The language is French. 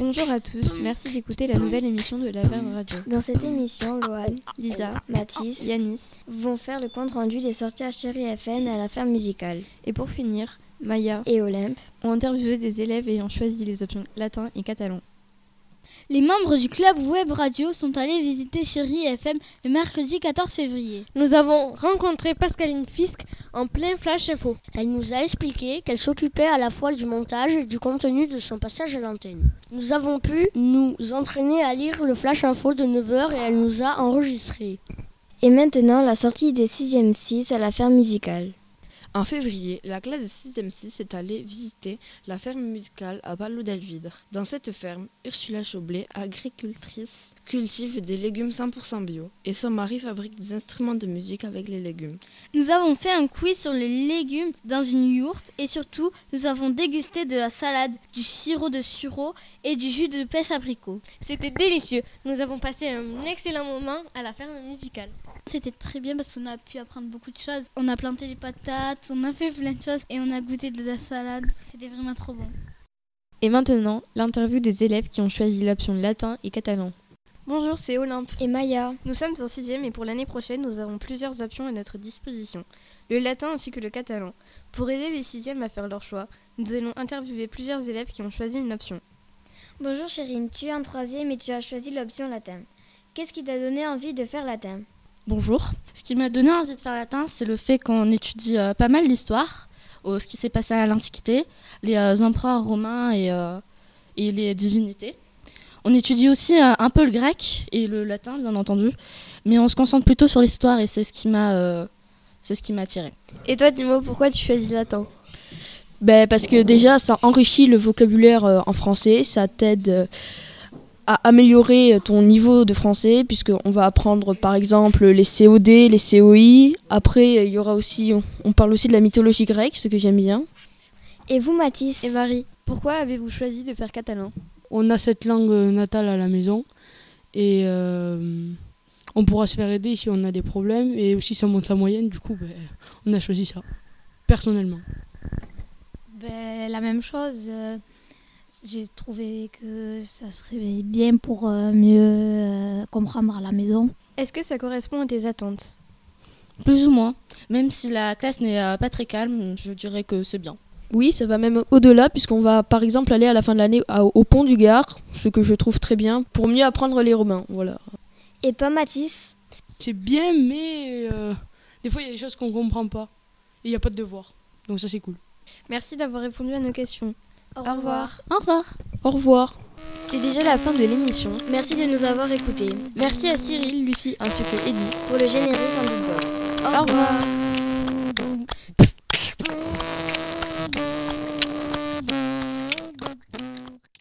Bonjour à tous, merci d'écouter la nouvelle émission de la Verne Radio. Dans cette émission, Loane, Lisa, Mathis Yanis vont faire le compte rendu des sorties à Chéri FM et à la ferme musicale. et pour finir, Maya Et Olympe, ont interviewé des élèves ayant choisi les options latin et catalan. Les membres du club web radio sont allés visiter Chéri FM le mercredi 14 février. Nous avons rencontré Pascaline Fisk en plein Flash Info. Elle nous a expliqué qu'elle s'occupait à la fois du montage et du contenu de son passage à l'antenne. Nous avons pu nous entraîner à lire le flash info de 9h et elle nous a enregistrés. et maintenant la sortie des 6e 6 à la ferme musicale. En février, la classe de 6e 6 est allée visiter la ferme musicale à Palo d'Alvidre. Dans cette ferme, Ursula Choblet, agricultrice, cultive des légumes 100% bio et son mari fabrique des instruments de musique avec les légumes. Nous avons fait un quiz sur les légumes dans une yourte et surtout nous avons dégusté de la salade, du sirop de sureau et du jus de pêche abricot. C'était délicieux. Nous avons passé un excellent moment à la ferme musicale. C'était très bien parce qu'on a pu apprendre beaucoup de choses. On a planté des patates, on a fait plein de choses et on a goûté de la salade. C'était vraiment trop bon. Et maintenant, l'interview des élèves qui ont choisi l'option latin et catalan. Bonjour, c'est Olympe. Et Maya, Nous sommes en 6e et pour l'année prochaine, nous avons plusieurs options à notre disposition. Le latin ainsi que le catalan. Pour aider les 6e à faire leur choix, nous allons interviewer plusieurs élèves qui ont choisi une option. bonjour Chérine, tu es en 3e et tu as choisi l'option latin. Qu'est-ce qui t'a donné envie de faire latin? Bonjour. Ce qui m'a donné envie de faire latin, c'est le fait qu'on étudie euh, pas mal l'histoire, euh, ce qui s'est passé à l'Antiquité, les euh, empereurs romains et, euh, et les divinités. On étudie aussi euh, un peu le grec et le latin, bien entendu, mais on se concentre plutôt sur l'histoire et c'est ce qui m'a euh, c'est ce qui m'a attiré. Et toi, dis-moi pourquoi tu choisis latin? Ben, parce que déjà, ça enrichit le vocabulaire euh, en français, ça t'aide euh, à améliorer ton niveau de français, puisqu'on va apprendre par exemple les COD, les COI. Après, il y aura aussi, on, parle aussi de la mythologie grecque, ce que j'aime bien. Et vous Mathis Et Marie, pourquoi avez-vous choisi de faire catalan on a cette langue natale à la maison et euh, on pourra se faire aider si on a des problèmes et aussi ça monte la moyenne du coup ben, on a choisi ça personnellement Ben, la même chose. euh, J'ai trouvé que ça serait bien pour euh, mieux euh, comprendre à la maison. Est-ce que ça correspond à tes attentes? Plus ou moins. Même si la classe n'est euh, pas très calme, je dirais que c'est bien. Oui, ça va même au-delà, puisqu'on va par exemple aller à la fin de l'année au pont du Gard, ce que je trouve très bien, pour mieux apprendre les Romains. Voilà. Et toi Mathis? C'est bien mais euh, des fois il y a des choses qu'on comprend pas et il n'y a pas de devoir donc ça c'est cool Merci d'avoir répondu à nos questions. Au revoir. Au revoir. Au revoir. C'est déjà la fin de l'émission. Merci de nous avoir écoutés. Merci à Cyril, Lucie ainsi que Eddie pour le générique en beatbox. Au, revoir.